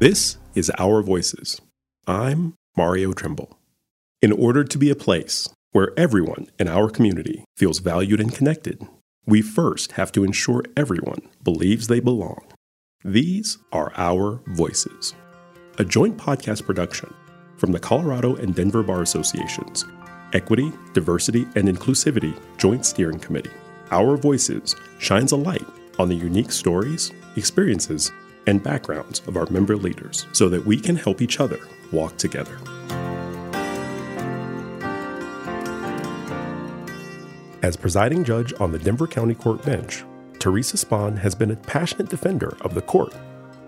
This is Our Voices. I'm Mario Trimble. In order to be a place where everyone in our community feels valued and connected, we first have to ensure everyone believes they belong. These are Our Voices, a joint podcast production from the Colorado and Denver Bar Associations Equity, Diversity, and Inclusivity Joint Steering Committee. Our Voices shines a light on the unique stories, experiences, and backgrounds of our member leaders so that we can help each other walk together. As presiding judge on the Denver County Court bench, Theresa Spahn has been a passionate defender of the court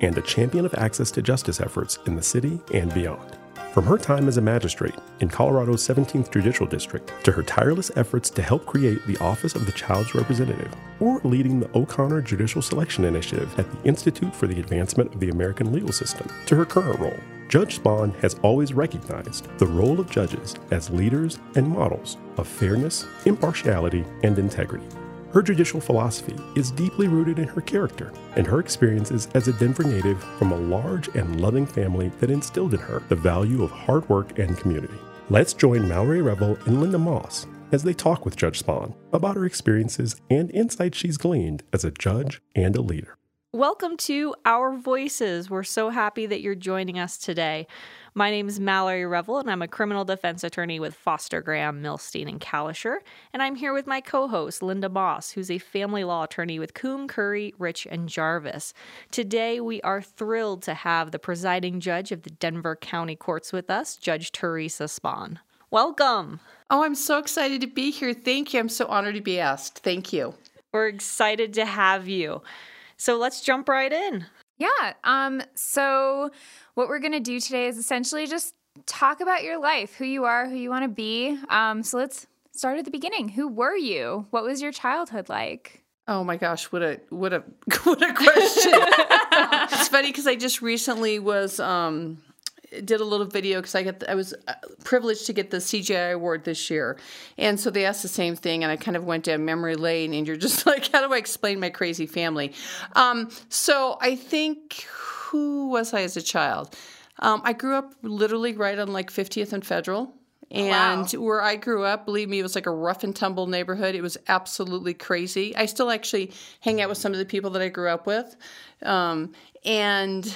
and a champion of access to justice efforts in the city and beyond. From her time as a magistrate in Colorado's 17th Judicial District to her tireless efforts to help create the Office of the Child's Representative or leading the O'Connor Judicial Selection Initiative at the Institute for the Advancement of the American Legal System to her current role, Judge Spahn has always recognized the role of judges as leaders and models of fairness, impartiality, and integrity. Her judicial philosophy is deeply rooted in her character and her experiences as a Denver native from a large and loving family that instilled in her the value of hard work and community. Let's join Mallory Revel and Linda Moss as they talk with Judge Spahn about her experiences and insights she's gleaned as a judge and a leader. Welcome to Our Voices. We're so happy that you're joining us today. My name is Mallory Revel, and I'm a criminal defense attorney with Foster Graham, Milstein, and Calisher. And I'm here with my co host, Linda Moss, who's a family law attorney with Coombe, Curry, Rich, and Jarvis. Today, we are thrilled to have the presiding judge of the Denver County Courts with us, Judge Theresa Spahn. Welcome. Oh, I'm so excited to be here. Thank you. I'm so honored to be asked. Thank you. We're excited to have you. So let's jump right in. Yeah. Um, so what we're gonna do today is essentially just talk about your life, who you are, who you want to be. Um, so let's start at the beginning. Who were you? What was your childhood like? Oh my gosh, what a what a what a question. it's funny because I just recently was um did a little video because I got the, I was uh, privileged to get the CGI award this year, and so they asked the same thing, and I kind of went down memory lane, and you're just like, how do I explain my crazy family? Um, so I think who was I as a child? Um, I grew up literally right on like 50th and Federal. And wow. where I grew up, believe me, it was like a rough and tumble neighborhood. It was absolutely crazy. I still actually hang out with some of the people that I grew up with. Um, and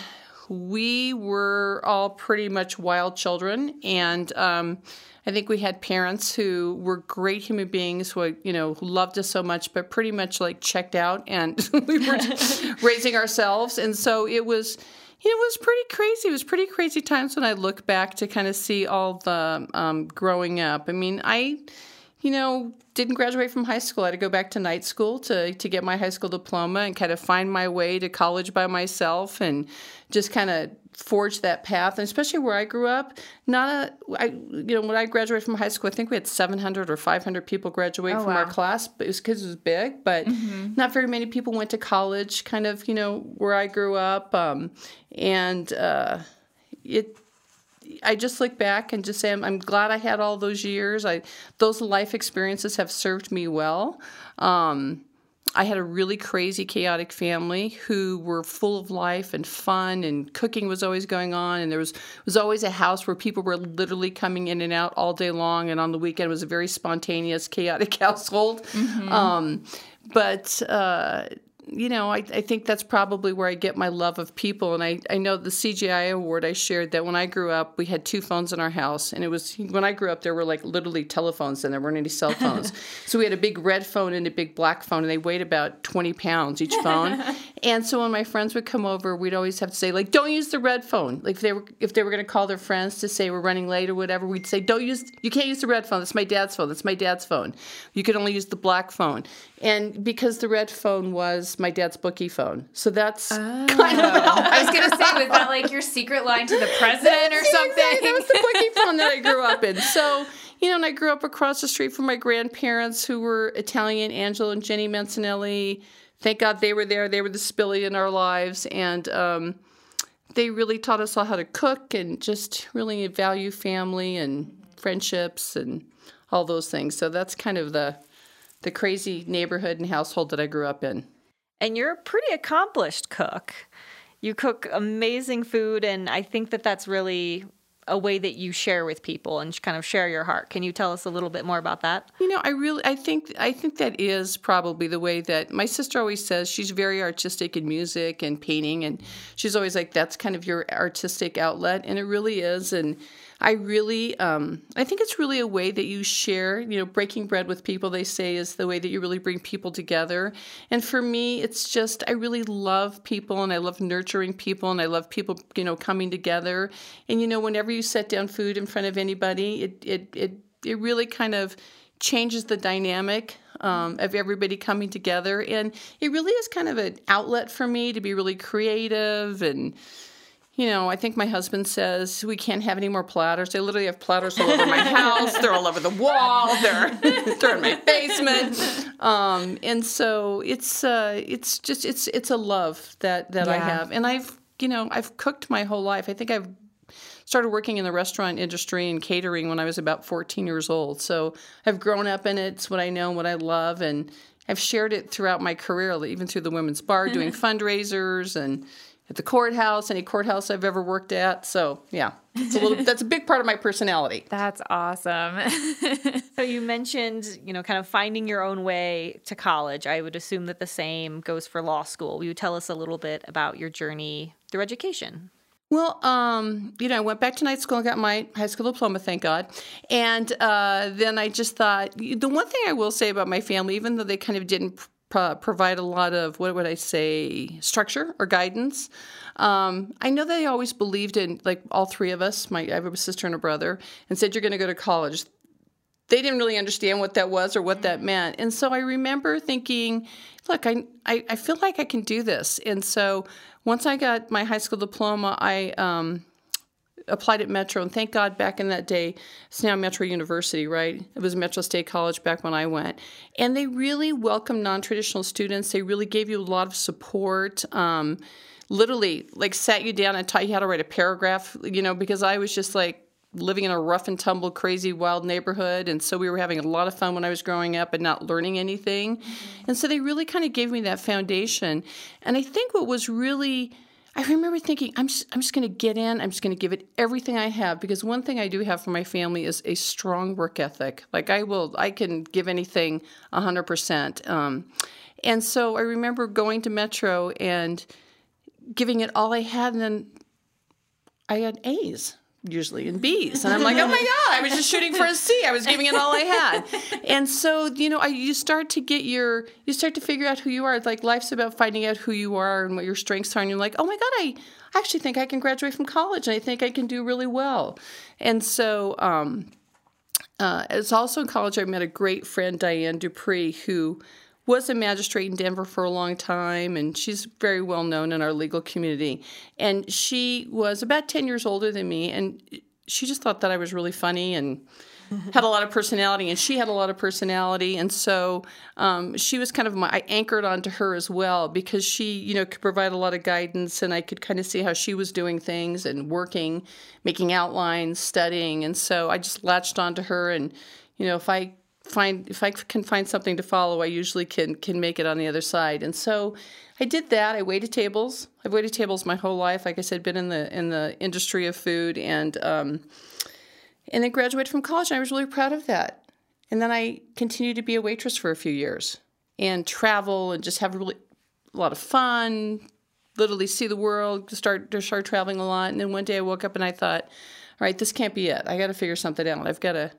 we were all pretty much wild children, and um, I think we had parents who were great human beings who you know who loved us so much, but pretty much like checked out, and we were raising ourselves, and so it was. It was pretty crazy. It was pretty crazy times when I look back to kind of see all the um, growing up. I mean, I, you know, didn't graduate from high school. I had to go back to night school to to get my high school diploma and kind of find my way to college by myself and just kind of forge that path. And especially where I grew up, not a I you know when I graduated from high school, I think we had 700 or 500 people graduate Oh, from our class, but it was because it was big. But not very many people went to college. Kind of you know where I grew up, um, and uh, it I just look back and just say I'm, I'm glad I had all those years. I those life experiences have served me well. Um, I had a really crazy, chaotic family who were full of life and fun, and cooking was always going on, and there was was always a house where people were literally coming in and out all day long, and on the weekend it was a very spontaneous, chaotic household. Um, but uh, you know, I, I think that's probably where I get my love of people. And I, I know the CGI award I shared that when I grew up, we had two phones in our house. And it was when I grew up, there were like literally telephones and there weren't any cell phones. so we had a big red phone and a big black phone, and they weighed about 20 pounds each phone. and so when my friends would come over, we'd always have to say, like, don't use the red phone. Like if they were if they were going to call their friends to say we're running late or whatever, we'd say, don't use, you can't use the red phone. That's my dad's phone. That's my dad's phone. You can only use the black phone. And because the red phone was my dad's bookie phone. So that's kind of I was gonna say, was that like your secret line to the president or something? exactly. That was the bookie phone that I grew up in. So, you know, and I grew up across the street from my grandparents who were Italian, Angelo and Jenny Mancinelli. Thank God they were there. They were the spilly in our lives. And um, they really taught us all how to cook and just really value family and friendships and all those things. So that's kind of the the crazy neighborhood and household that I grew up in. And you're a pretty accomplished cook. You cook amazing food, and I think that that's really a way that you share with people and kind of share your heart. Can you tell us a little bit more about that? You know, I really I think I think that is probably the way that my sister always says she's very artistic in music and painting and she's always like that's kind of your artistic outlet and it really is and I really, um, I think it's really a way that you share. You know, breaking bread with people, they say, is the way that you really bring people together. And for me, it's just I really love people, and I love nurturing people, and I love people, you know, coming together. And you know, whenever you set down food in front of anybody, it it it it really kind of changes the dynamic um, of everybody coming together, and it really is kind of an outlet for me to be really creative and you know, I think my husband says we can't have any more platters. I literally have platters all over my house. They're all over the wall. They're they're in my basement. Um, and so it's uh, it's just it's it's a love that that yeah. I have, and I've you know I've cooked my whole life. I think I've started working in the restaurant industry and catering when I was about 14 years old. So I've grown up in it. It's what I know, and what I love, and I've shared it throughout my career, even through the women's bar, doing fundraisers and at the courthouse, any courthouse I've ever worked at. So yeah, it's a little. that's a big part of my personality. That's awesome. so you mentioned, you know, kind of finding your own way to college. I would assume that the same goes for law school. Will you tell us a little bit about your journey through education? Well, um, you know, I went back to night school and got my high school diploma, thank God. And uh, then I just thought the one thing I will say about my family, even though they kind of didn't pro- provide a lot of what would I say structure or guidance. Um, I know they always believed in like all three of us. My I have a sister and a brother, and said you're going to go to college. They didn't really understand what that was or what that mm. meant, and so I remember thinking, "Look, I, I, I feel like I can do this." And so once I got my high school diploma, I um, applied at Metro, and thank God back in that day, it's now Metro University, right? It was Metro State College back when I went. And they really welcomed non traditional students. They really gave you a lot of support. Um, literally, like, sat you down and taught you how to write a paragraph, you know, because I was just like, living in a rough and tumble, crazy, wild neighborhood. And so we were having a lot of fun when I was growing up and not learning anything. Mm-hmm. And so they really kind of gave me that foundation. And I think what was really I remember thinking, I'm just, I'm just going to get in. I'm just going to give it everything I have because one thing I do have for my family is a strong work ethic. Like I will, I can give anything 100%. Um, and so I remember going to Metro and giving it all I had, and then I had A's usually in B's. And I'm like, oh my God, I was just shooting for a C. I was giving it all I had. And so, you know, I, you start to get your, you start to figure out who you are. Like life's about finding out who you are and what your strengths are. And you're like, oh my God, I actually think I can graduate from college and I think I can do really well. And so, um, uh, it's also in college I met a great friend, Diane Dupree, who was a magistrate in Denver for a long time, and she's very well known in our legal community. And she was about 10 years older than me, and she just thought that I was really funny and had a lot of personality, and she had a lot of personality. And so um, she was kind of my, I anchored onto her as well because she, you know, could provide a lot of guidance, and I could kind of see how she was doing things and working, making outlines, studying. And so I just latched onto her, and, you know, if I find if I can find something to follow, I usually can can make it on the other side. And so I did that. I waited tables. I've waited tables my whole life. Like I said, been in the in the industry of food and um, and then graduated from college. And I was really proud of that. And then I continued to be a waitress for a few years and travel and just have really a lot of fun. Literally see the world. Start to start traveling a lot. And then one day I woke up and I thought, all right, this can't be it. I got to figure something out. I've got to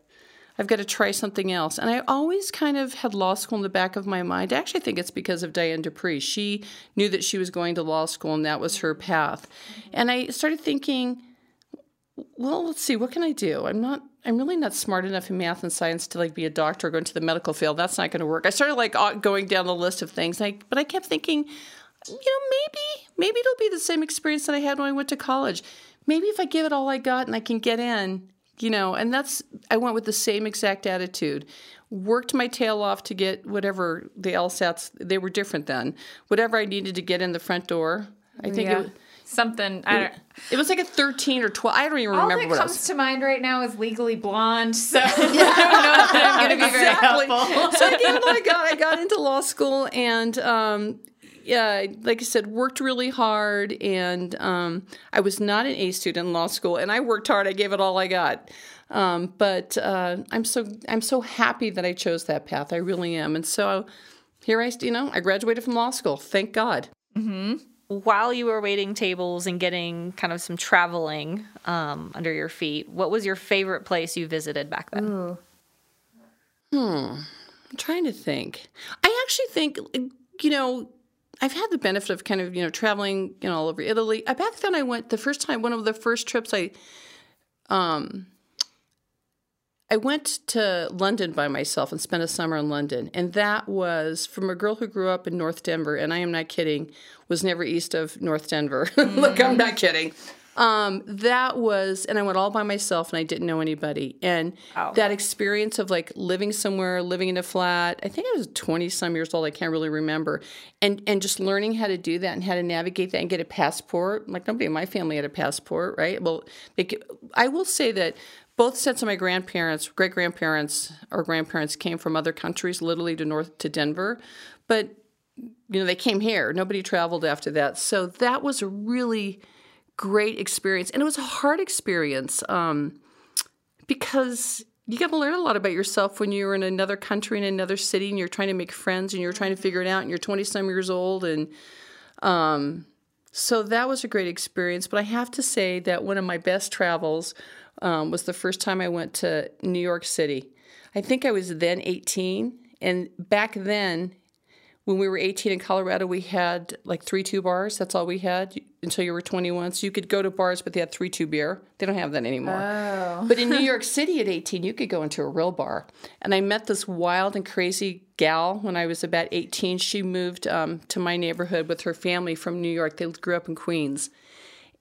I've got to try something else. And I always kind of had law school in the back of my mind. I actually think it's because of Diane Dupree. She knew that she was going to law school and that was her path. And I started thinking, well, let's see, what can I do? I'm not I'm really not smart enough in math and science to like be a doctor or go into the medical field. That's not going to work. I started like going down the list of things, like, but I kept thinking, you know, maybe maybe it'll be the same experience that I had when I went to college. Maybe if I give it all I got and I can get in, you know, and that's, I went with the same exact attitude. Worked my tail off to get whatever the LSATs, they were different then. Whatever I needed to get in the front door. I think yeah. it something I don't it was like a 13 or 12 i don't even remember. What else. All that comes to mind right now is legally blonde so yeah. i don't know if i'm going to be exactly. very helpful so i gave it i got i got into law school and um, yeah, like I said, worked really hard, and um, I was not an A student in law school, and I worked hard. I gave it all I got. Um, but uh, I'm so I'm so happy that I chose that path. I really am, and so here I, you know, I graduated from law school. Thank God. Mm-hmm. While you were waiting tables and getting kind of some traveling um, under your feet, what was your favorite place you visited back then? Ooh. Hmm. I'm trying to think. I actually think, you know, I've had the benefit of kind of, you know, traveling, you know, all over Italy. Uh, back then I went the first time, one of the first trips I um I went to London by myself and spent a summer in London. And that was from a girl who grew up in North Denver, and I am not kidding, was never east of North Denver. Look, I'm not kidding. Um, that was, and I went all by myself and I didn't know anybody. And wow. that experience of like living somewhere, living in a flat, I think I was 20 some years old, I can't really remember. And, and just learning how to do that and how to navigate that and get a passport. Like nobody in my family had a passport, right? Well, I will say that both sets of my grandparents, great grandparents or grandparents came from other countries, literally to north to Denver, but you know they came here. Nobody traveled after that, so that was a really great experience, and it was a hard experience um, because you got to learn a lot about yourself when you're in another country in another city and you're trying to make friends and you're trying to figure it out and you're 20 some years old and um, so that was a great experience but i have to say that one of my best travels um, was the first time I went to New York City. I think I was then 18. And back then, when we were 18 in Colorado, we had like three two bars. That's all we had until you were 21. So you could go to bars, but they had three two beer. They don't have that anymore. Oh. but in New York City at 18, you could go into a real bar. And I met this wild and crazy gal when I was about 18. She moved um, to my neighborhood with her family from New York. They grew up in Queens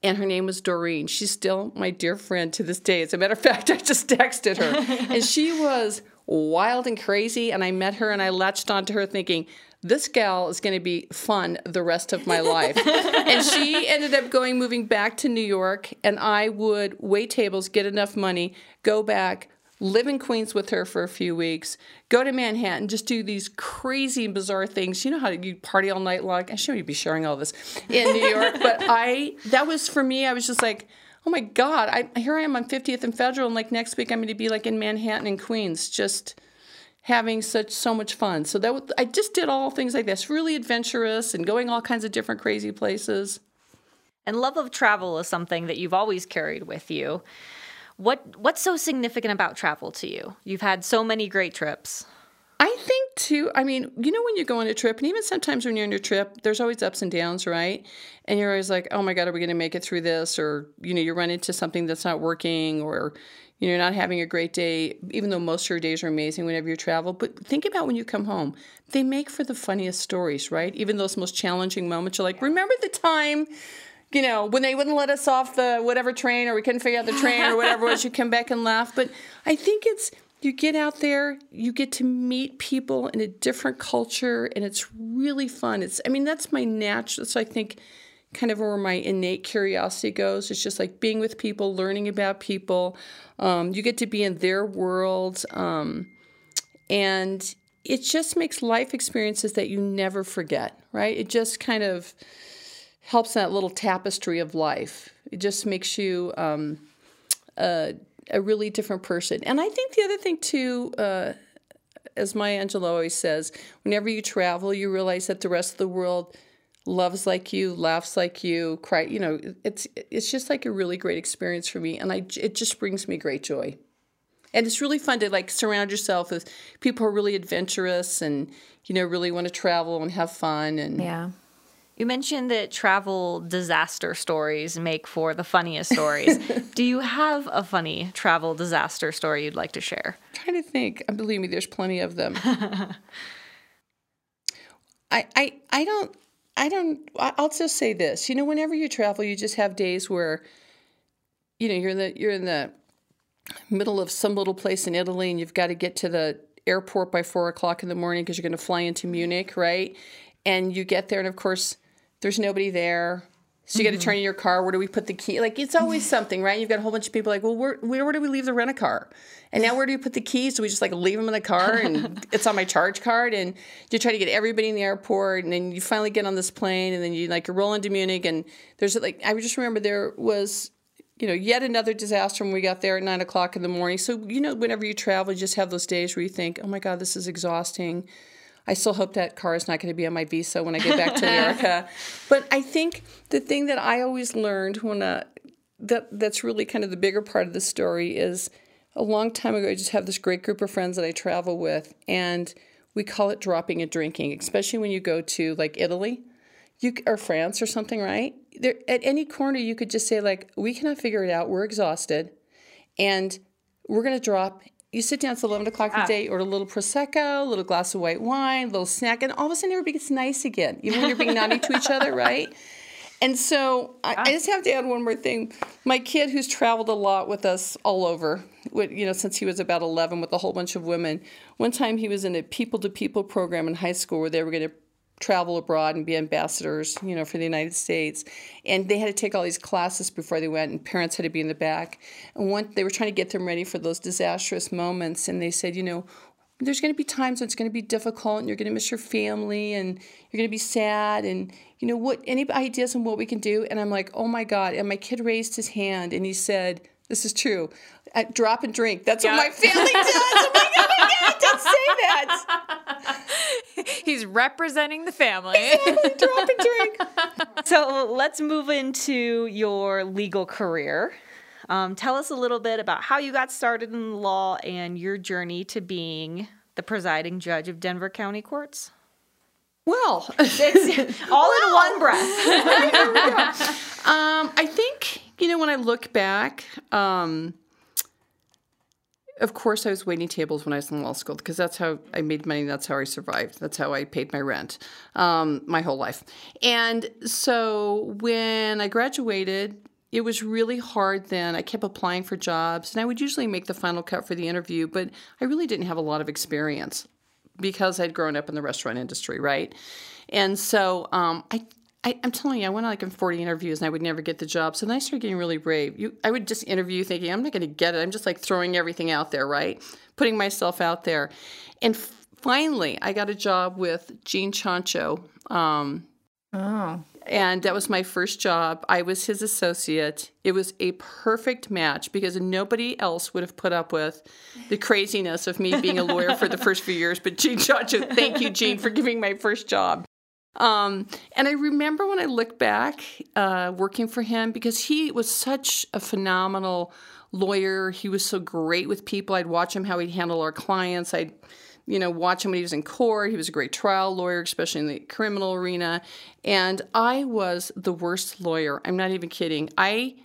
and her name was Doreen. She's still my dear friend to this day. As a matter of fact, I just texted her, and she was wild and crazy. And I met her, and I latched onto her, thinking, "This gal is going to be fun the rest of my life." and she ended up going, moving back to New York, and I would wait tables, get enough money, go back, live in Queens with her for a few weeks, go to Manhattan, just do these crazy and bizarre things. You know how you party all night long. I shouldn't be sharing all this in New York, but I that was for me. I was just like, oh my god, I here I am on 50th and Federal, and like next week I'm going to be like in Manhattan and Queens, just having such so much fun. So that was, I just did all things like this, really adventurous and going all kinds of different crazy places. And love of travel is something that you've always carried with you. What what's so significant about travel to you? You've had so many great trips. I think too. I mean, you know, when you go on a trip, and even sometimes when you're on your trip, there's always ups and downs, right? And you're always like, "Oh my God, are we going to make it through this?" Or you know, you run into something that's not working, or you know, you're not having a great day, even though most of your days are amazing whenever you travel. But think about when you come home; they make for the funniest stories, right? Even those most challenging moments, you're like, "Remember the time?" you know, when they wouldn't let us off the whatever train or we couldn't figure out the train or whatever it was, you come back and laugh. But I think it's you get out there, you get to meet people in a different culture, and it's really fun. It's I mean, that's my natural so I think kind of where my innate curiosity goes. It's just like being with people, learning about people. Um, you get to be in their world. Um, and it just makes life experiences that you never forget, right? It just kind of helps that little tapestry of life. It just makes you um, a, a, really different person. And I think the other thing too, uh, as Maya Angelou always says, whenever you travel, you realize that the rest of the world loves like you, laughs like you, cry. You know, it's it's just like a really great experience for me, and I it just brings me great joy. And it's really fun to like surround yourself with people who are really adventurous and you know really want to travel and have fun and yeah you mentioned that travel disaster stories make for the funniest stories. Do you have a funny travel disaster story you'd like to share? I'm trying to think. Believe me, there's plenty of them. I, I, I don't, I don't, I'll just say this. You know, whenever you travel, you just have days where, you know, you're in the, you're in the middle of some little place in Italy and you've got to get to the airport by four o'clock in the morning because you're going to fly into Munich, right? And you get there, and of course, there's nobody there. So you got to mm-hmm. turn in your car. Where do we put the key? Like it's always something, right? You've got a whole bunch of people like, well, where, where, where do we leave the rent a car? And now where do you put the keys? Do we just like leave them in the car and it's on my charge card? And you try to get everybody in the airport, and then you finally get on this plane, and then you like you roll into Munich, and there's like I just remember there was you know, yet another disaster when we got there at nine o'clock in the morning. So, you know, whenever you travel, you just have those days where you think, oh my God, this is exhausting. I still hope that car is not going to be on my visa when I get back to America. but I think the thing that I always learned when uh, that that's really kind of the bigger part of the story is a long time ago. I just have this great group of friends that I travel with, and we call it dropping and drinking, especially when you go to like Italy, you or France or something, right? There at any corner you could just say like, we cannot figure it out. We're exhausted, and we're going to drop you sit down, it's 11 o'clock ah. in the day, order a little Prosecco, a little glass of white wine, a little snack, and all of a sudden everybody gets nice again, even when you're being naughty to each other, right? And so I, I, ah. just have to add one more thing. My kid, who's traveled a lot with us all over, you know, since he was about 11 with a whole bunch of women, one time he was in a people to people program in high school where they were going to travel abroad and be ambassadors, you know, for the United States. And they had to take all these classes before they went, and parents had to be in the back. And one, they were trying to get them ready for those disastrous moments. And they said, you know, there's going to be times when it's going to be difficult, and you're going to miss your family, and you're going to be sad, and you know what? Any ideas on what we can do? And I'm like, oh my god! And my kid raised his hand, and he said, "This is true. At drop and drink. That's yep. what my family does." oh my god! I did say that. He's representing the family. Exactly. Drop and drink. So let's move into your legal career. Um, tell us a little bit about how you got started in law and your journey to being the presiding judge of Denver County Courts. Well, it's all well. in one breath. um, I think you know when I look back. Um, of course, I was waiting tables when I was in law school because that's how I made money. That's how I survived. That's how I paid my rent um, my whole life. And so when I graduated, it was really hard then. I kept applying for jobs, and I would usually make the final cut for the interview, but I really didn't have a lot of experience because I'd grown up in the restaurant industry, right? And so um, I I, am telling you, I went on like in 40 interviews and I would never get the job. So then I started getting really brave. You, I would just interview thinking, I'm not going to get it. I'm just like throwing everything out there, right? Putting myself out there. And f- finally, I got a job with Gene Chancho. Um, oh. And that was my first job. I was his associate. It was a perfect match because nobody else would have put up with the craziness of me being a lawyer for the first few years. But Gene Chancho, thank you, Gene, for giving my first job. Um, and I remember when I look back uh, working for him because he was such a phenomenal lawyer. He was so great with people. I'd watch him how he'd handle our clients. I'd you know watch him when he was in court. He was a great trial lawyer, especially in the criminal arena. And I was the worst lawyer. I'm not even kidding. I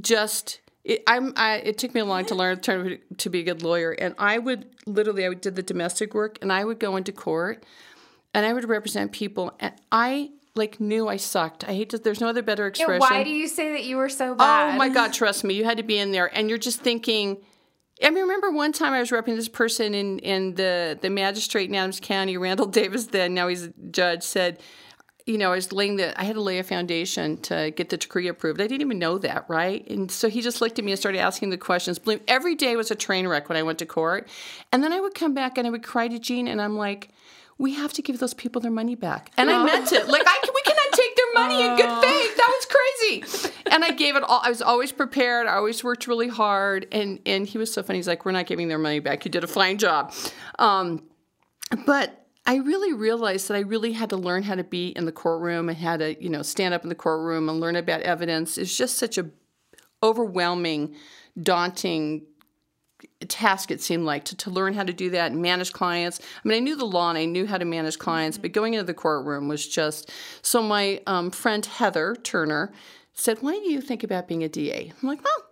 just it, I'm, I, it took me a long time to learn to, to be a good lawyer, and I would literally I did the domestic work, and I would go into court and I would represent people, and I like knew I sucked. I hate to. There's no other better expression. Why do you say that you were so bad? Oh my God, trust me, you had to be in there, and you're just thinking. I mean, remember one time I was representing this person in, in the, the magistrate in Adams County, Randall Davis, then now he's a judge, said, you know, I was laying the, I had to lay a foundation to get the decree approved. I didn't even know that, right? And so he just looked at me and started asking the questions. Every day was a train wreck when I went to court. And then I would come back and I would cry to Gene, and I'm like, we have to give those people their money back. And I meant it. Like, I, we cannot take their money in good faith. That was crazy. And I gave it all. I was always prepared. I always worked really hard. And, and he was so funny. He's like, we're not giving their money back. You did a fine job. Um, but I really realized that I really had to learn how to be in the courtroom and how to, you know, stand up in the courtroom and learn about evidence. It's just such a overwhelming, daunting task it seemed like to, to learn how to do that and manage clients i mean i knew the law and i knew how to manage clients mm-hmm. but going into the courtroom was just so my um, friend heather turner said why don't you think about being a da i'm like well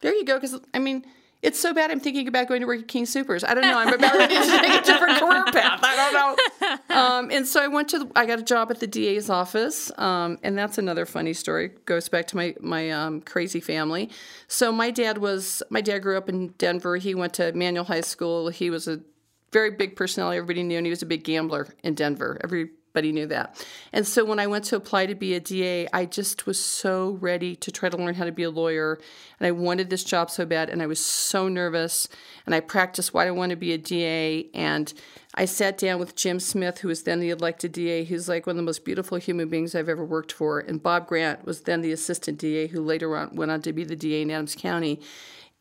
there you go because i mean it's so bad I'm thinking about going to work at King Soopers. I don't know. I'm about ready to take a different career path. I don't know. Um, and so I went to, the, I got a job at the DA's office. Um, and that's another funny story. Goes back to my, my um, crazy family. So my dad was, my dad grew up in Denver. He went to Manual High School. He was a very big personality. Everybody knew, and he was a big gambler in Denver. Every Everybody knew that. And so when I went to apply to be a DA, I just was so ready to try to learn how to be a lawyer. And I wanted this job so bad. And I was so nervous. And I practiced why I want to be a DA. And I sat down with Jim Smith, who was then the elected DA, who's like one of the most beautiful human beings I've ever worked for. And Bob Grant was then the assistant DA, who later on went on to be the DA in Adams County.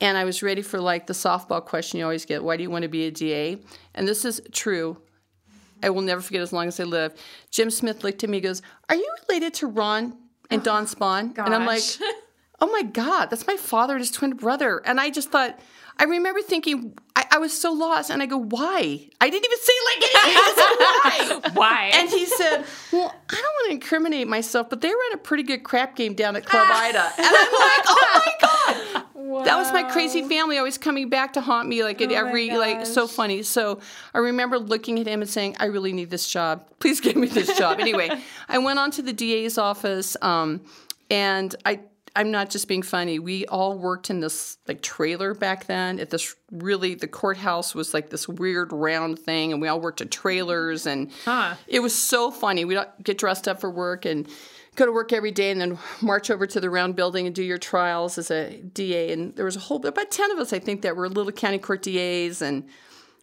And I was ready for like the softball question you always get why do you want to be a DA? And this is true. I will never forget as long as I live. Jim Smith looked at me and goes, Are you related to Ron and Don Spahn? And I'm like, Oh my God, that's my father and his twin brother. And I just thought, I remember thinking, I, I was so lost. And I go, Why? I didn't even say like anything. I said, Why? Why? And he said, Well, I don't want to incriminate myself, but they ran a pretty good crap game down at Club Ida. And I'm like, Oh my God. That was my crazy family always coming back to haunt me like at every like so funny. So I remember looking at him and saying, I really need this job. Please give me this job. anyway, I went on to the DA's office um, and I I'm not just being funny. We all worked in this like trailer back then. At this really, the courthouse was like this weird round thing, and we all worked at trailers, and it was so funny. We'd get dressed up for work and go to work every day, and then march over to the round building and do your trials as a DA. And there was a whole about ten of us, I think, that were little county court DAs, and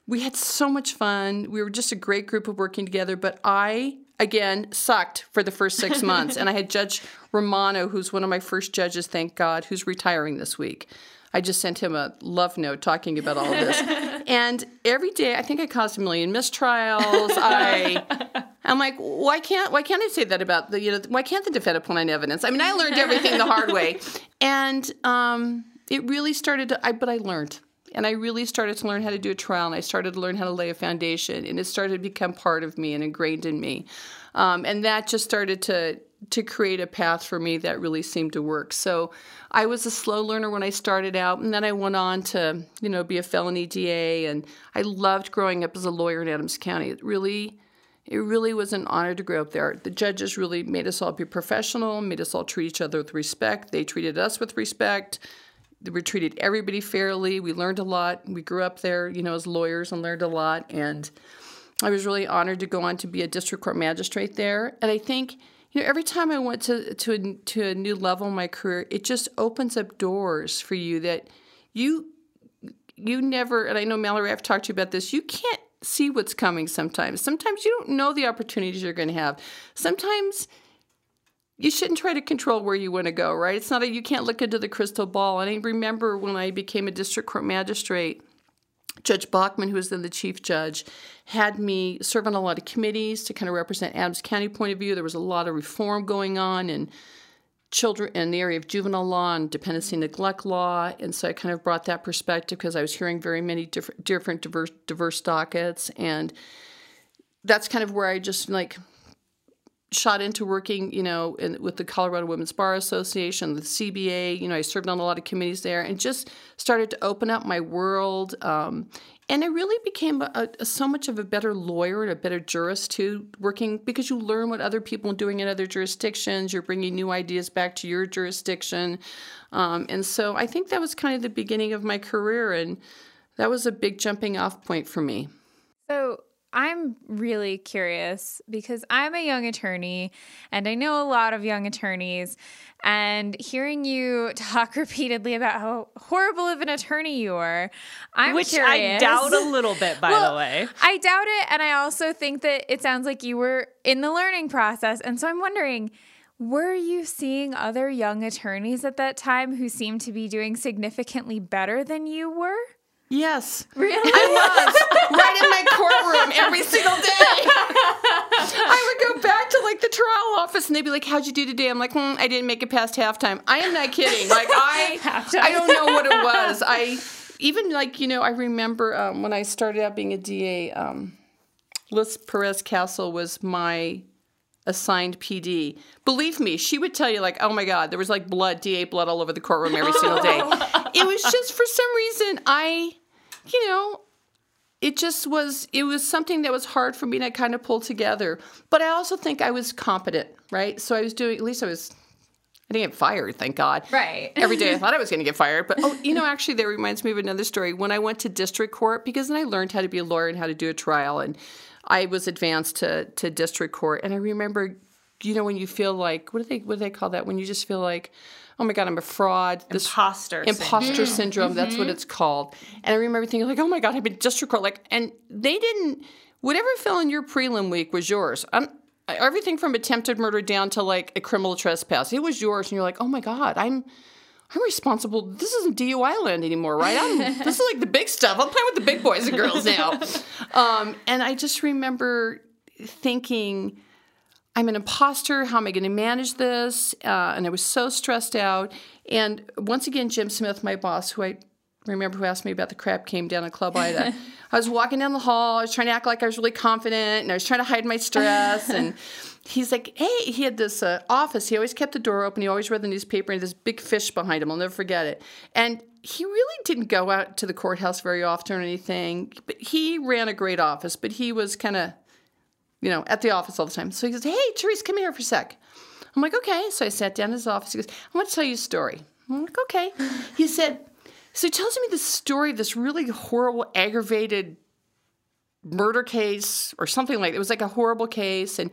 we had so much fun. We were just a great group of working together. But I again sucked for the first six months and i had judge romano who's one of my first judges thank god who's retiring this week i just sent him a love note talking about all of this and every day i think i caused a million mistrials i i'm like why can't why can't i say that about the you know why can't the defendant put on evidence i mean i learned everything the hard way and um, it really started to I, but i learned and I really started to learn how to do a trial, and I started to learn how to lay a foundation, and it started to become part of me and ingrained in me, um, and that just started to to create a path for me that really seemed to work. So I was a slow learner when I started out, and then I went on to you know be a felony DA, and I loved growing up as a lawyer in Adams County. It really it really was an honor to grow up there. The judges really made us all be professional, made us all treat each other with respect. They treated us with respect we treated everybody fairly. We learned a lot. We grew up there, you know, as lawyers and learned a lot. And I was really honored to go on to be a district court magistrate there. And I think, you know, every time I went to to a, to a new level in my career, it just opens up doors for you that you you never. And I know Mallory, I've talked to you about this. You can't see what's coming sometimes. Sometimes you don't know the opportunities you're going to have. Sometimes you shouldn't try to control where you want to go, right? It's not a you can't look into the crystal ball. And I remember when I became a district court magistrate, Judge Bachman, who was then the chief judge, had me serve on a lot of committees to kind of represent Adams County point of view. There was a lot of reform going on and children in the area of juvenile law and dependency neglect law, and so I kind of brought that perspective because I was hearing very many different, different diverse, diverse dockets, and that's kind of where I just like shot into working, you know, in, with the Colorado Women's Bar Association, the CBA. You know, I served on a lot of committees there, and just started to open up my world. Um, and I really became a, a, so much of a better lawyer and a better jurist too, working because you learn what other people are doing in other jurisdictions. You're bringing new ideas back to your jurisdiction, um, and so I think that was kind of the beginning of my career, and that was a big jumping off point for me. So I'm really curious because I'm a young attorney and I know a lot of young attorneys. And hearing you talk repeatedly about how horrible of an attorney you are, I'm Which curious. I doubt a little bit, by Well, the way. I doubt it. And I also think that it sounds like you were in the learning process. And so I'm wondering were you seeing other young attorneys at that time who seemed to be doing significantly better than you were? Yes. Really? I was right in my courtroom every single day. I would go back to like the trial office and they'd be like, "How'd you do today?" I'm like, hmm, "I didn't make it past halftime." I am not kidding. Like I, I don't know what it was. I even like you know I remember um, when I started out being a DA. Um, Liz Perez Castle was my assigned PD. Believe me, she would tell you like, "Oh my God, there was like blood, DA blood all over the courtroom every single day." it was just for some reason I, you know, it just was it was something that was hard for me to kind of pull together. But I also think I was competent, right? So I was doing at least I was. I didn't get fired, thank God. Right. Every day I thought I was going to get fired. But, oh, you know, actually, that reminds me of another story. When I went to district court, because then I learned how to be a lawyer and how to do a trial. And I was advanced to to district court, and I remember, you know, when you feel like what do they what do they call that? When you just feel like, oh my god, I'm a fraud. This imposter imposter syndrome. syndrome that's mm-hmm. what it's called. And I remember thinking like, oh my god, I've been district court. Like, and they didn't. Whatever fell in your prelim week was yours. I'm, everything from attempted murder down to like a criminal trespass. It was yours, and you're like, oh my god, I'm I'm responsible. This isn't DUI land anymore, right? I'm, this is like the big stuff. I'm playing with the big boys and girls now. Um, and I just remember thinking, I'm an imposter. How am I going to manage this? Uh, and I was so stressed out. And once again, Jim Smith, my boss, who I remember who asked me about the crap, came down to Club Ida. I was walking down the hall. I was trying to act like I was really confident, and I was trying to hide my stress. and he's like, hey, he had this uh, office. He always kept the door open. He always read the newspaper and this big fish behind him. I'll never forget it. And he really didn't go out to the courthouse very often or anything. But he ran a great office, but he was kind of, you know, at the office all the time. So he goes, hey, Therese, come here for a sec. I'm like, okay. So I sat down in his office. He goes, I want to tell you a story. I'm like, okay. He said, so he tells me this story of this really horrible, aggravated murder case or something like it. It was like a horrible case. And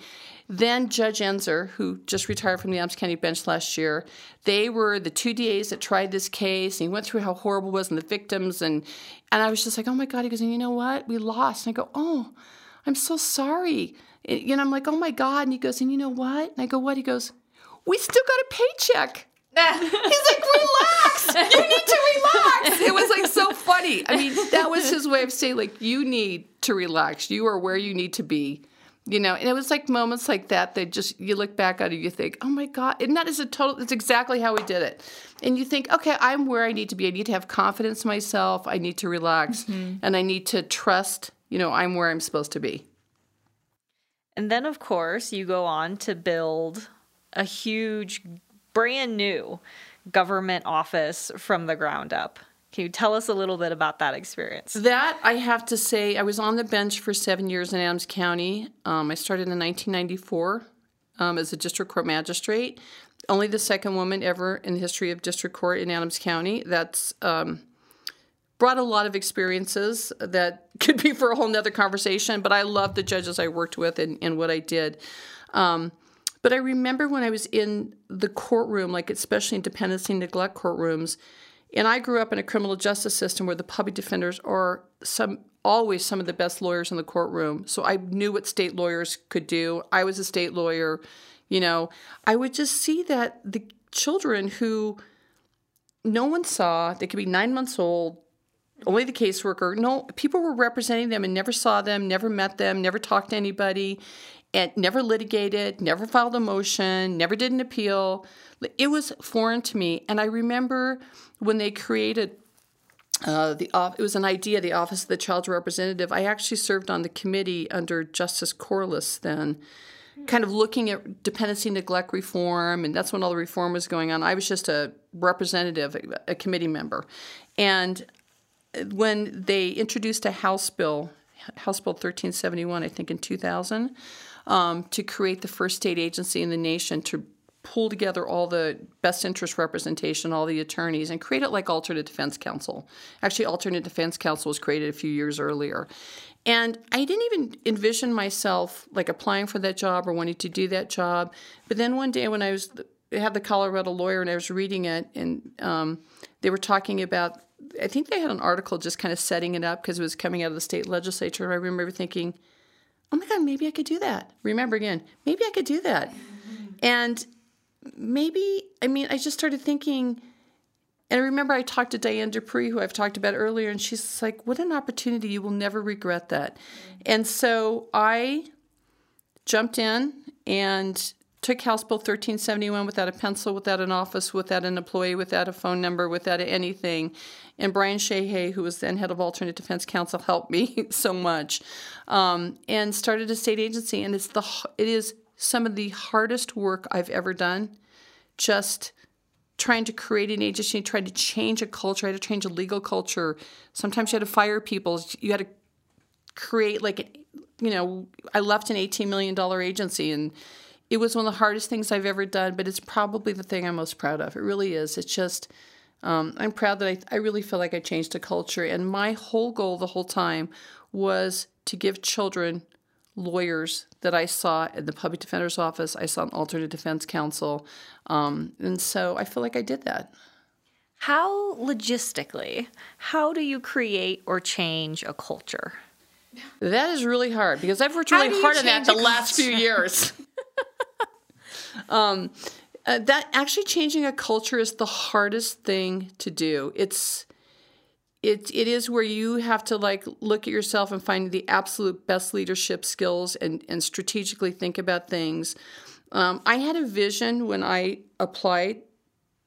then Judge Enzer, who just retired from the Adams County bench last year, they were the two DAs that tried this case. And he went through how horrible it was and the victims. And, and I was just like, oh my God. He goes, and you know what? We lost. And I go, oh, I'm so sorry. And, you know, I'm like, oh my God. And he goes, and you know what? And I go, what? He goes, we still got a paycheck. He's like, relax. You need to relax. It was like so funny. I mean, that was his way of saying, like, you need to relax. You are where you need to be. You know, and it was like moments like that that just you look back at it, you think, oh my God. And that is a total, it's exactly how we did it. And you think, okay, I'm where I need to be. I need to have confidence in myself. I need to relax. Mm-hmm. And I need to trust, you know, I'm where I'm supposed to be. And then, of course, you go on to build a huge brand new government office from the ground up. Can you tell us a little bit about that experience? That I have to say, I was on the bench for seven years in Adams County. Um, I started in 1994 um, as a district court magistrate. Only the second woman ever in the history of district court in Adams County. That's um, brought a lot of experiences that could be for a whole nother conversation. But I love the judges I worked with and, and what I did. Um, but I remember when I was in the courtroom, like especially in dependency neglect courtrooms, and I grew up in a criminal justice system where the public defenders are some always some of the best lawyers in the courtroom. So I knew what state lawyers could do. I was a state lawyer, you know. I would just see that the children who no one saw, they could be nine months old, only the caseworker. No, people were representing them and never saw them, never met them, never talked to anybody and never litigated, never filed a motion, never did an appeal. It was foreign to me. And I remember when they created uh, the it was an idea, the Office of the Child Representative. I actually served on the committee under Justice Kourlis then, kind of looking at dependency neglect reform, and that's when all the reform was going on. I was just a representative, a committee member. And when they introduced a House bill, House Bill 1371, I think in 2000, um, to create the first state agency in the nation to pull together all the best interest representation, all the attorneys, and create it like alternate defense counsel. Actually, alternate defense counsel was created a few years earlier. And I didn't even envision myself like applying for that job or wanting to do that job. But then one day when I was had the Colorado lawyer and I was reading it, and um, they were talking about. I think they had an article just kind of setting it up because it was coming out of the state legislature. And I remember thinking, oh my God, maybe I could do that. Remember again, maybe I could do that. And maybe, I mean, I just started thinking, and I remember I talked to Diane Dupree, who I've talked about earlier, and she's like, what an opportunity. You will never regret that. And so I jumped in and took House Bill 1371 without a pencil, without an office, without an employee, without a phone number, without anything. And Brian Shahay, who was then head of Alternate Defense Counsel, helped me so much, um, and started a state agency. And it's the it is some of the hardest work I've ever done. Just trying to create an agency, trying to change a culture. I had to change a legal culture. Sometimes you had to fire people. You had to create like, you know, I left an $18 million agency and it was one of the hardest things I've ever done, but it's probably the thing I'm most proud of. It really is. It's just, um, I'm proud that I, I really feel like I changed the culture. And my whole goal the whole time was to give children lawyers that I saw in the public defender's office. I saw an alternate defense counsel. Um, and so I feel like I did that. How logistically, how do you create or change a culture? That is really hard because I've worked really hard on that the last few years. um, uh, that actually changing a culture is the hardest thing to do. It's it it is where you have to like look at yourself and find the absolute best leadership skills and and strategically think about things. Um, I had a vision when I applied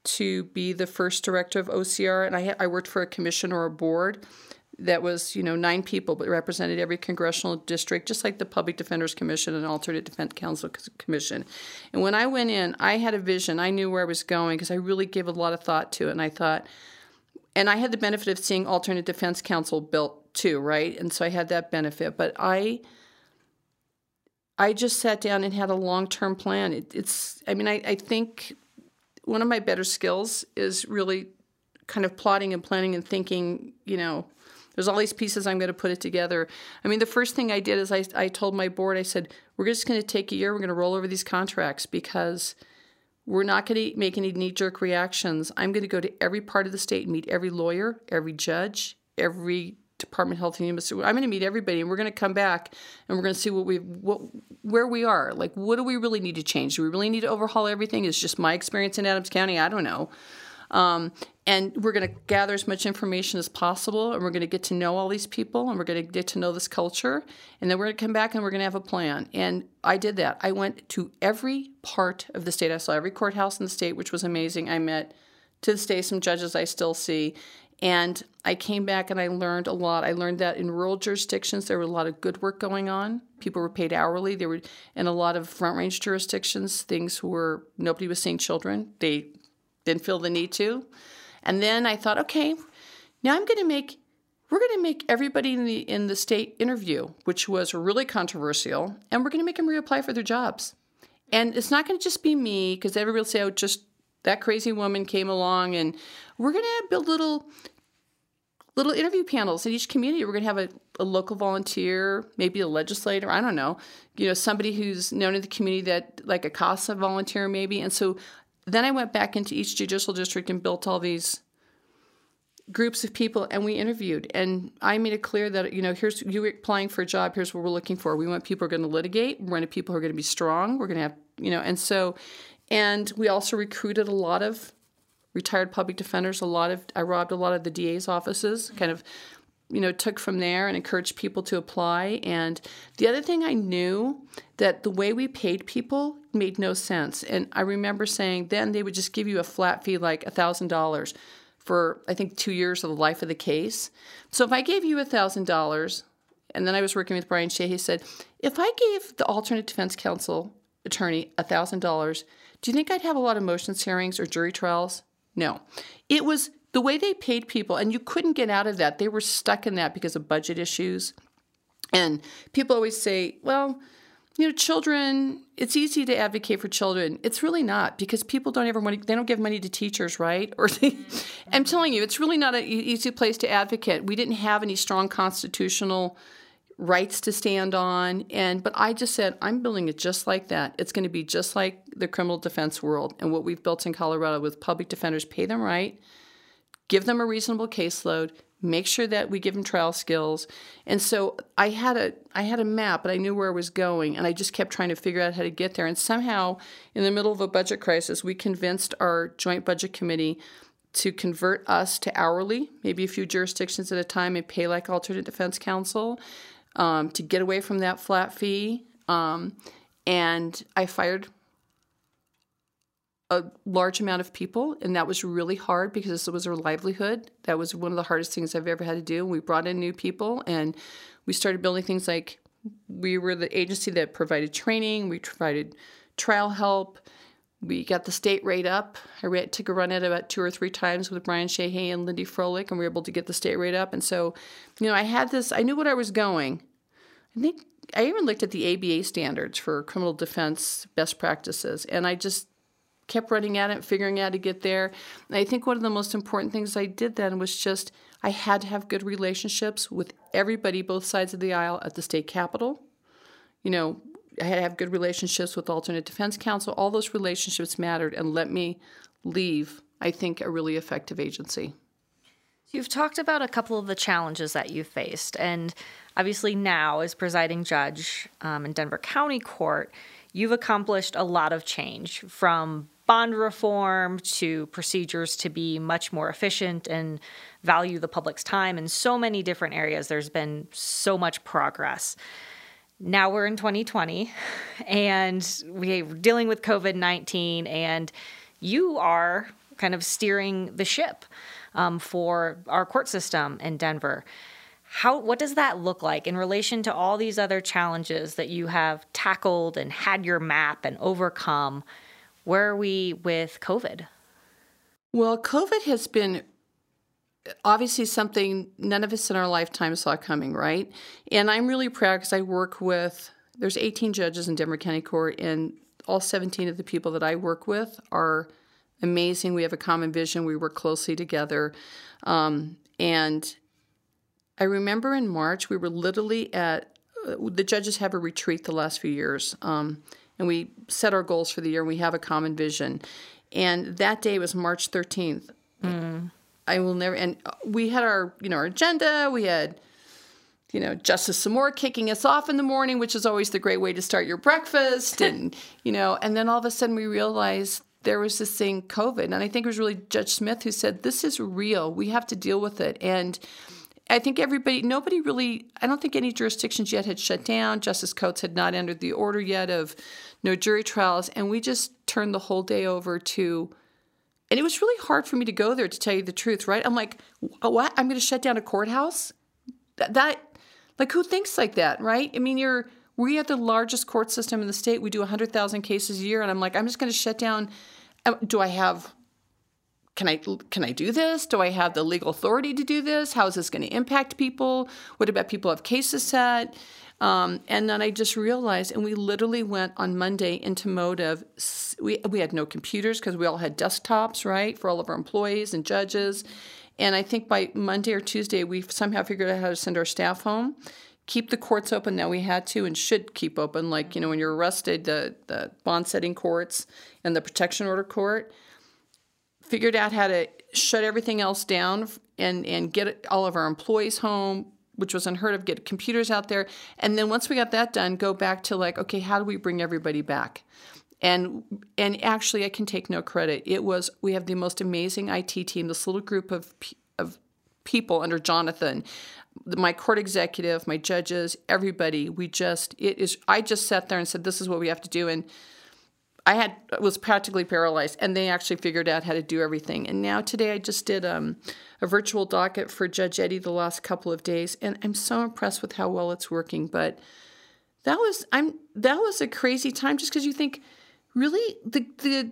to be the first director of OCR, and I had, I worked for a commission or a board that was you know nine people but represented every congressional district just like the public defenders commission and alternate defense counsel commission. And when i went in i had a vision. I knew where i was going because i really gave a lot of thought to it and i thought and i had the benefit of seeing alternate defense counsel built too right? And so i had that benefit. But i i just sat down and had a long-term plan. It, it's i mean I, I think one of my better skills is really kind of plotting and planning and thinking you know there's all these pieces I'm going to put it together. I mean, the first thing I did is I, I told my board, I said, we're just going to take a year, we're going to roll over these contracts because we're not going to make any knee jerk reactions. I'm going to go to every part of the state and meet every lawyer, every judge, every Department of Health and Human Services. I'm going to meet everybody, and we're going to come back and we're going to see what we what where we are. Like, what do we really need to change? Do we really need to overhaul everything? Is just my experience in Adams County? I don't know. Um, and we're going to gather as much information as possible, and we're going to get to know all these people, and we're going to get to know this culture, and then we're going to come back and we're going to have a plan. And I did that. I went to every part of the state. I saw every courthouse in the state, which was amazing. I met to this day some judges I still see. And I came back and I learned a lot. I learned that in rural jurisdictions there was a lot of good work going on. People were paid hourly. There were in a lot of front range jurisdictions, things were nobody was seeing children. They didn't feel the need to. And then I thought, okay, now I'm going to make we're going to make everybody in the in the state interview, which was really controversial, and we're going to make them reapply for their jobs. And it's not going to just be me because everybody will say, "Oh, just that crazy woman came along," and we're going to build little little interview panels in each community. We're going to have a, a local volunteer, maybe a legislator, I don't know, you know, somebody who's known in the community that like a CASA volunteer maybe. And so then I went back into each judicial district and built all these groups of people and we interviewed. And i made it clear that you know here's you applying for a job here's what we're looking for. We want people who are going to litigate. We want people who are going to be strong. We're going to have you know and so and we also recruited a lot of retired public defenders a lot of i robbed a lot of the da's offices kind of you know took from there and encouraged people to apply. And the other thing i knew that the way we paid people made no sense and i remember saying then they would just give you a flat fee like a thousand dollars for i think two years of the life of the case so if i gave you a thousand dollars and then i was working with brian shea he said if i gave the alternate defense counsel attorney a thousand dollars do you think i'd have a lot of motions hearings or jury trials no it was the way they paid people, and you couldn't get out of that. They were stuck in that because of budget issues. And people always say, well, you know, children, it's easy to advocate for children. It's really not because people don't ever money, they don't give money to teachers, right? Or they. I'm telling you, it's really not an easy place to advocate. We didn't have any strong constitutional rights to stand on and but I just said I'm building it just like that. It's going to be just like the criminal defense world and what we've built in Colorado with public defenders pay them right give them a reasonable caseload, make sure that we give them trial skills. And so I had a I had a map, but I knew where I was going, and I just kept trying to figure out how to get there. And somehow, in the middle of a budget crisis, we convinced our joint budget committee to convert us to hourly, maybe a few jurisdictions at a time, and pay like alternate defense counsel um, to get away from that flat fee. Um, and I fired a large amount of people, and that was really hard because it was our livelihood. That was one of the hardest things I've ever had to do. We brought in new people, and we started building things like we were the agency that provided training, we provided trial help. We got the state rate up. I took a run at it about two or three times with Brian Sheehy and Lindy Frolich, and we were able to get the state rate up. And so, you know, I had this, I knew what I was going. I think I even looked at the ABA standards for criminal defense best practices, and I just kept running at it, figuring out how to get there. And I think one of the most important things I did then was just I had to have good relationships with everybody, both sides of the aisle at the state capitol. you know, I had to have good relationships with alternate defense counsel. All those relationships mattered and let me leave, I think, a really effective agency. You've talked about a couple of the challenges that you faced, and obviously now, as presiding judge um, in Denver County Court, you've accomplished a lot of change from bond reform to procedures to be much more efficient and value the public's time in so many different areas. There's been so much progress. Now we're in 2020 and we're dealing with COVID 19, and you are kind of steering the ship um, for our court system in Denver. How what does that look like in relation to all these other challenges that you have tackled and had your map and overcome? Where are we with COVID? Well, COVID has been obviously something none of us in our lifetime saw coming, right? And I'm really proud because I work with there's 18 judges in Denver County Court, and all 17 of the people that I work with are amazing. We have a common vision. We work closely together. Um, and I remember in March, we were literally at uh, the judges have a retreat the last few years. Um, and we set our goals for the year and we have a common vision. And that day was March 13th. Mm. I will never, and we had our, you know, our agenda. We had, you know, Justice Samour kicking us off in the morning, which is always the great way to start your breakfast. and, you know, and then all of a sudden we realized there was this thing, COVID. And I think it was really Judge Smith who said, this is real. We have to deal with it. And I think everybody, nobody really, I don't think any jurisdictions yet had shut down. Justice Coats had not entered the order yet of no jury trials. And we just turned the whole day over to, and it was really hard for me to go there to tell you the truth, right? I'm like, what? I'm going to shut down a courthouse? That, that, like, who thinks like that, right? I mean, you're, we have the largest court system in the state. We do 100,000 cases a year. And I'm like, I'm just going to shut down. Uh, do I have can I can I do this? Do I have the legal authority to do this? How is this going to impact people? What about people have cases set? Um, and then I just realized, and we literally went on Monday into mode of we we had no computers because we all had desktops, right, for all of our employees and judges. And I think by Monday or Tuesday, we somehow figured out how to send our staff home keep the courts open that we had to and should keep open like you know when you're arrested the, the bond setting courts and the protection order court figured out how to shut everything else down and and get all of our employees home which was unheard of get computers out there. And then once we got that done go back to like okay how do we bring everybody back? And and actually I can take no credit. It was we have the most amazing IT team this little group of of people under Jonathan my court executive my judges everybody. We just it is I just sat there and said this is what we have to do. And I had was practically paralyzed, and they actually figured out how to do everything. And now today, I just did um, a virtual docket for Judge Eddie the last couple of days, and I'm so impressed with how well it's working. But that was I'm that was a crazy time, just because you think, really, the the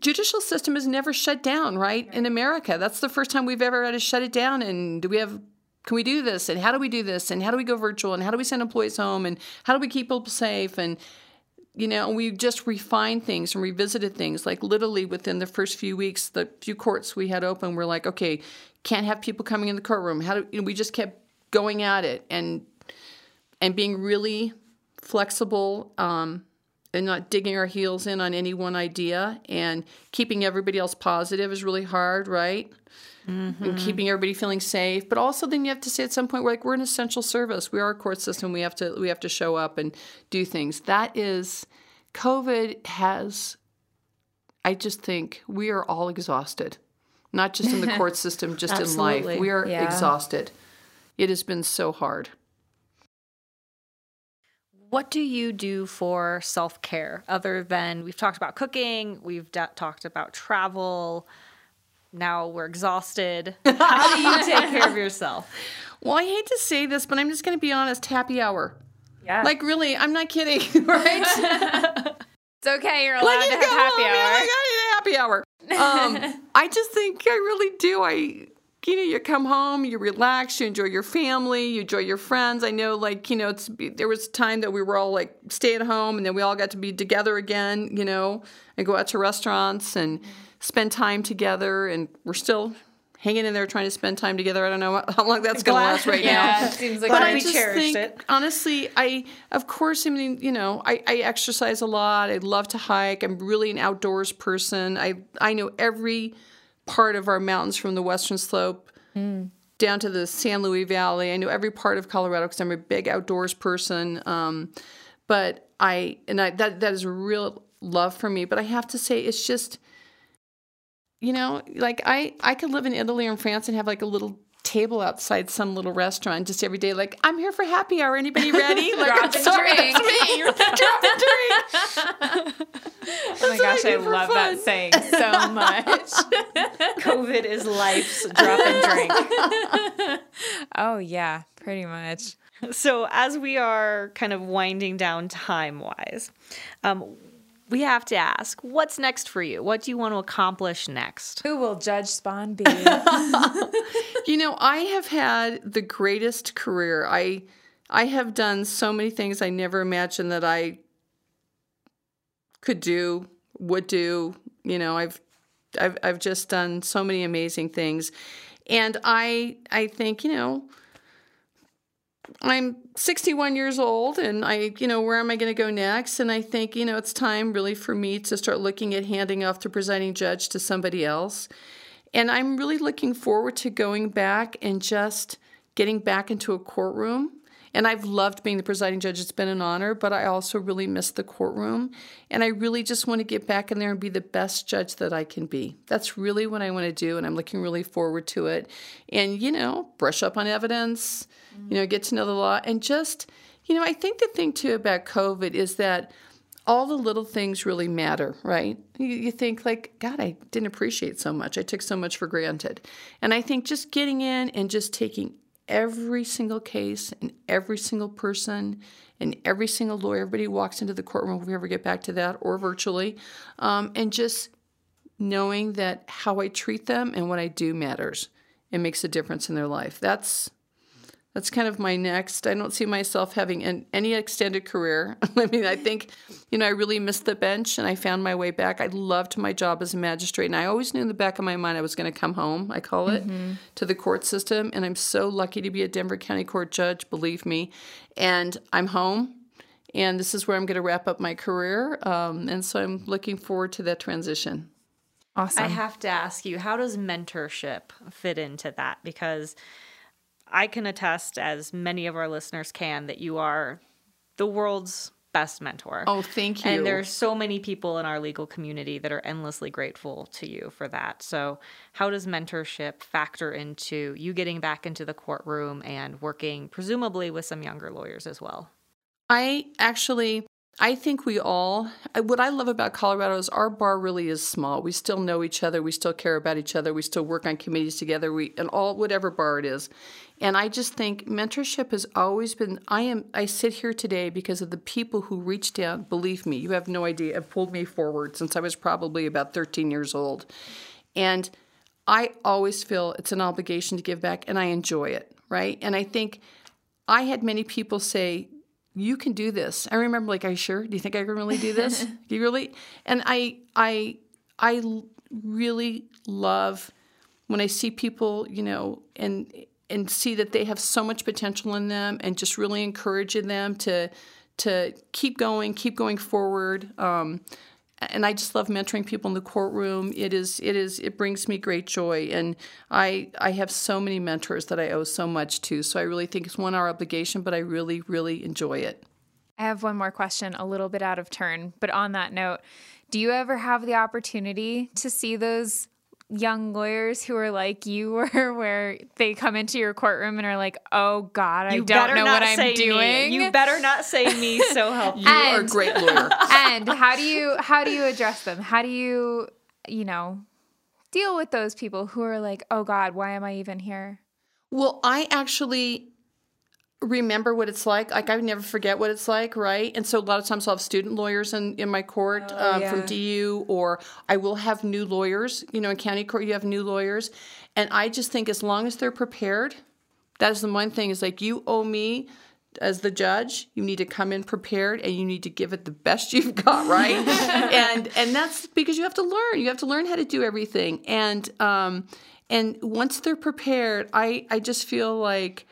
judicial system is never shut down, right? In America, that's the first time we've ever had to shut it down. And do we have can we do this and how do we do this and how do we go virtual and how do we send employees home and how do we keep people safe and you know, and we just refined things and revisited things. Like literally within the first few weeks, the few courts we had open, we're like, okay, can't have people coming in the courtroom. How do you know, we just kept going at it and and being really flexible um, and not digging our heels in on any one idea and keeping everybody else positive is really hard, right? Mm-hmm. and keeping everybody feeling safe. But also, then you have to say at some point, we're like we're an essential service. We are a court system. We have to we have to show up and do things. That is, COVID has. I just think we are all exhausted, not just in the court system, just in life. We are yeah. exhausted. It has been so hard. What do you do for self care other than we've talked about cooking, we've d- talked about travel? Now we're exhausted. How do you take care of yourself? Well, I hate to say this, but I'm just going to be honest happy hour. Yeah. Like, really, I'm not kidding, right? it's okay. You're allowed like, to have happy hour. Like, I need a happy hour. Um, I just think I really do. I, you know, you come home, you relax, you enjoy your family, you enjoy your friends. I know, like, you know, it's there was a time that we were all like stay at home, and then we all got to be together again, you know, and go out to restaurants and. Mm-hmm spend time together, and we're still hanging in there trying to spend time together. I don't know how long that's going to last right yeah, now. it seems like But I we just cherished think, it. honestly, I of course, I mean, you know, I, I exercise a lot. I love to hike. I'm really an outdoors person. I I know every part of our mountains from the western slope down to the San Luis Valley. I know every part of Colorado because I'm a big outdoors person. Um, but I and I that that is a real love for me. But I have to say, it's just you know, like I I could live in Italy or in France and have like a little table outside some little restaurant just every day. Like I'm here for happy hour. Anybody ready? Like Drop and sorry, drink. that's me. Drop and drink. Oh my gosh, I I love fun. that saying so much. COVID is life's drop and drink. oh yeah, pretty much. So, as we are kind of winding down time wise, um, we have to ask what's next for you? What do you want to accomplish next? Who will Judge Spahn be? You know, I have had the greatest career. I I have done so many things I never imagined that I could do, would do. You know, I've I've I've just done so many amazing things. And I I think, you know, I'm 61 years old and I, you know, where am I going to go next? And I think, you know, it's time really for me to start looking at handing off the presiding judge to somebody else. And I'm really looking forward to going back and just getting back into a courtroom. And I've loved being the presiding judge. It's been an honor, but I also really miss the courtroom. And I really just want to get back in there and be the best judge that I can be. That's really what I want to do. And I'm looking really forward to it. And, you know, brush up on evidence, mm-hmm. you know, get to know the law. And just, you know, I think the thing too about COVID is that all the little things really matter, right? You, you think like, God, I didn't appreciate so much. I took so much for granted. And I think just getting in and just taking every single case and every single person and every single lawyer, everybody walks into the courtroom, if we ever get back to that, or virtually, um, and just knowing that how I treat them and what I do matters. It makes a difference in their life. That's that's kind of my next. I don't see myself having an, any extended career. I mean, I think, you know, I really missed the bench and I found my way back. I loved my job as a magistrate, and I always knew in the back of my mind I was going to come home, I call it, to the court system. And I'm so lucky to be a Denver County Court judge, believe me. And I'm home, and this is where I'm going to wrap up my career. Um, and so I'm looking forward to that transition. Awesome. I have to ask you, how does mentorship fit into that? Because I can attest, as many of our listeners can, that you are the world's best mentor. Oh, thank you. And there's so many people in our legal community that are endlessly grateful to you for that. So, how does mentorship factor into you getting back into the courtroom and working, presumably, with some younger lawyers as well? I actually, I think we all, what I love about Colorado is our bar really is small. We still know each other. We still care about each other. We still work on committees together. We, and all, whatever bar it is. And I just think mentorship has always been, I am, I sit here today because of the people who reached out. Believe me, you have no idea, have pulled me forward since I was probably about 13 years old. And I always feel it's an obligation to give back and I enjoy it, right? And I think I had many people say, you can do this. I remember like, are you sure? Do you think I can really do this? do you really? And I, I, I really love when I see people, you know, and and see that they have so much potential in them and just really encouraging them to to keep going, keep going forward. Um, and I just love mentoring people in the courtroom. It is, it is, it brings me great joy, and I, I have so many mentors that I owe so much to. So I really think it's one our obligation, but I really, really enjoy it. I have one more question, a little bit out of turn, but on that note, do you ever have the opportunity to see those young lawyers who are like you were, where they come into your courtroom and are like, "Oh God, I You don't know what I'm doing." Me. You better not say me. So help You you. are a great lawyer. and how do you how do you address them? How do you you know deal with those people who are like, "Oh God, why am I even here?" Well, I actually remember what it's like. Like I never forget what it's like, right? And so a lot of times I'll have student lawyers in, in my court um, from. DU, or I will have new lawyers. You know, in county court you have new lawyers, and I just think as long as they're prepared, that is the one thing. Is like you owe me. As the judge, you need to come in prepared and you need to give it the best you've got, right? and and that's because you have to learn. You have to learn how to do everything. And um, And once they're prepared, I, I just feel like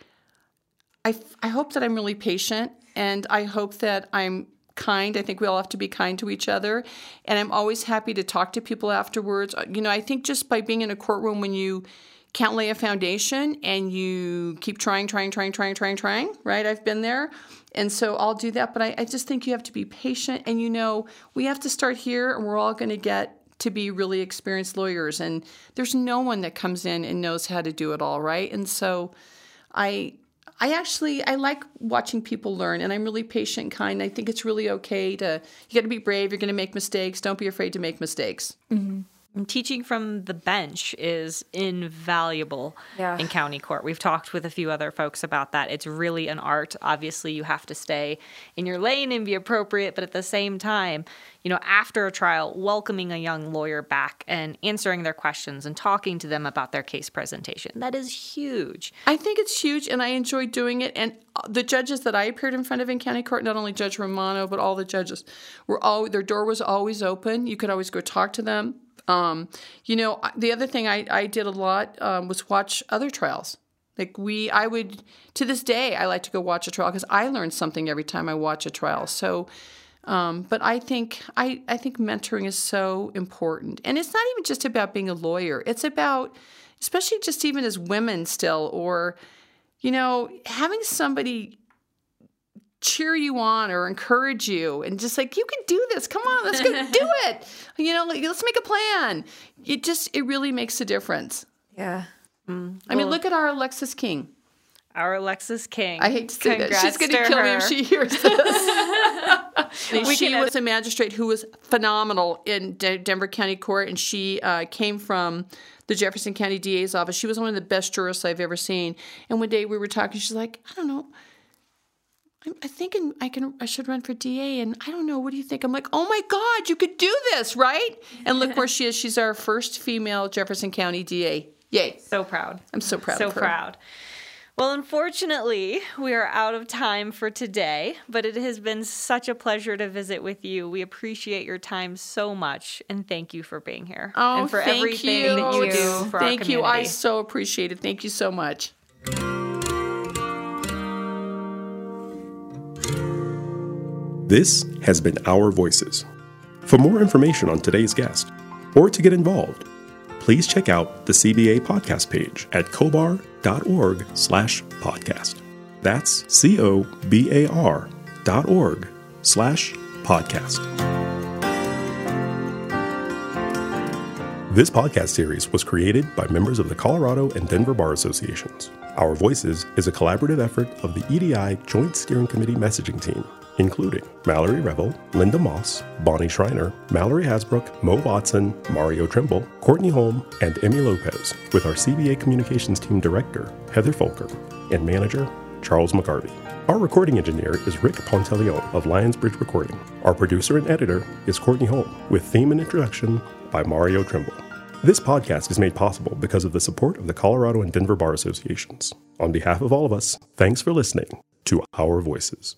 I, I hope that I'm really patient and I hope that I'm kind. I think we all have to be kind to each other. And I'm always happy to talk to people afterwards. Uh, you know, I think just by being in a courtroom when you can't lay a foundation and you keep trying, trying, trying, trying, trying, trying, right? I've been there. And so I'll do that. But I, I just think you have to be patient. And you know, we have to start here and we're all going to get to be really experienced lawyers. And there's no one that comes in and knows how to do it all, right? And so I I actually I like watching people learn and I'm really patient and kind. I think it's really okay to you got to be brave, you're going to make mistakes. Don't be afraid to make mistakes. Mm-hmm. Teaching from the bench is invaluable yeah. in county court. We've talked with a few other folks about that. It's really an art. Obviously, you have to stay in your lane and be appropriate, but at the same time, you know, after a trial, welcoming a young lawyer back and answering their questions and talking to them about their case presentation. That is huge. I think it's huge, and I enjoy doing it. And uh, the judges that I appeared in front of in county court, not only Judge Romano, but all the judges, were all their door was always open. You could always go talk to them um, you know, the other thing I, I did a lot um, was watch other trials. Like we, I would to this day, I like to go watch a trial because I learn something every time I watch a trial. So, um, but I think I, I think mentoring is so important, and it's not even just about being a lawyer. It's about, especially just even as women still, or, you know, having somebody cheer you on or encourage you and just like you can do this come on let's go do it you know like, let's make a plan it just it really makes a difference yeah mm. i mean look at our alexis king our Alexis King. I hate to say Congrats that. She's going to kill her. me if she hears this. she was a magistrate who was phenomenal in De- Denver County Court, and she uh, came from the Jefferson County DA's office. She was one of the best jurists I've ever seen. And one day we were talking, she's like, I don't know. I'm, I thinking I can I should run for DA and I don't know what do you think? I'm like oh my god you could do this right? And look where she is. She's our first female Jefferson County DA yay. So proud. I'm so proud so proud. Well unfortunately we are out of time for today but it has been such a pleasure to visit with you. We appreciate your time so much and thank you for being here. Oh and for thank everything you. that you. do for thank you. I so appreciate it. Thank you so much. This has been Our Voices. For more information on today's guest, or to get involved, please check out the CBA podcast page at cobar.org slash podcast. That's C-O-B-A-R dot org slash podcast. This podcast series was created by members of the Colorado and Denver Bar Associations. Our Voices is a collaborative effort of the EDI Joint Steering Committee messaging team including Mallory Revel, Linda Moss, Bonnie Schreiner, Mallory Hasbrook, Mo Watson, Mario Trimble, Courtney Holm, and Emmy Lopez, with our CBA Communications Team Director, Heather Folker, and Manager, Charles McGarvey. Our recording engineer is Rick Ponteleone of Lionsbridge Recording. Our producer and editor is Courtney Holm, with theme and introduction by Mario Trimble. This podcast is made possible because of the support of the Colorado and Denver Bar Associations. On behalf of all of us, thanks for listening to Our Voices.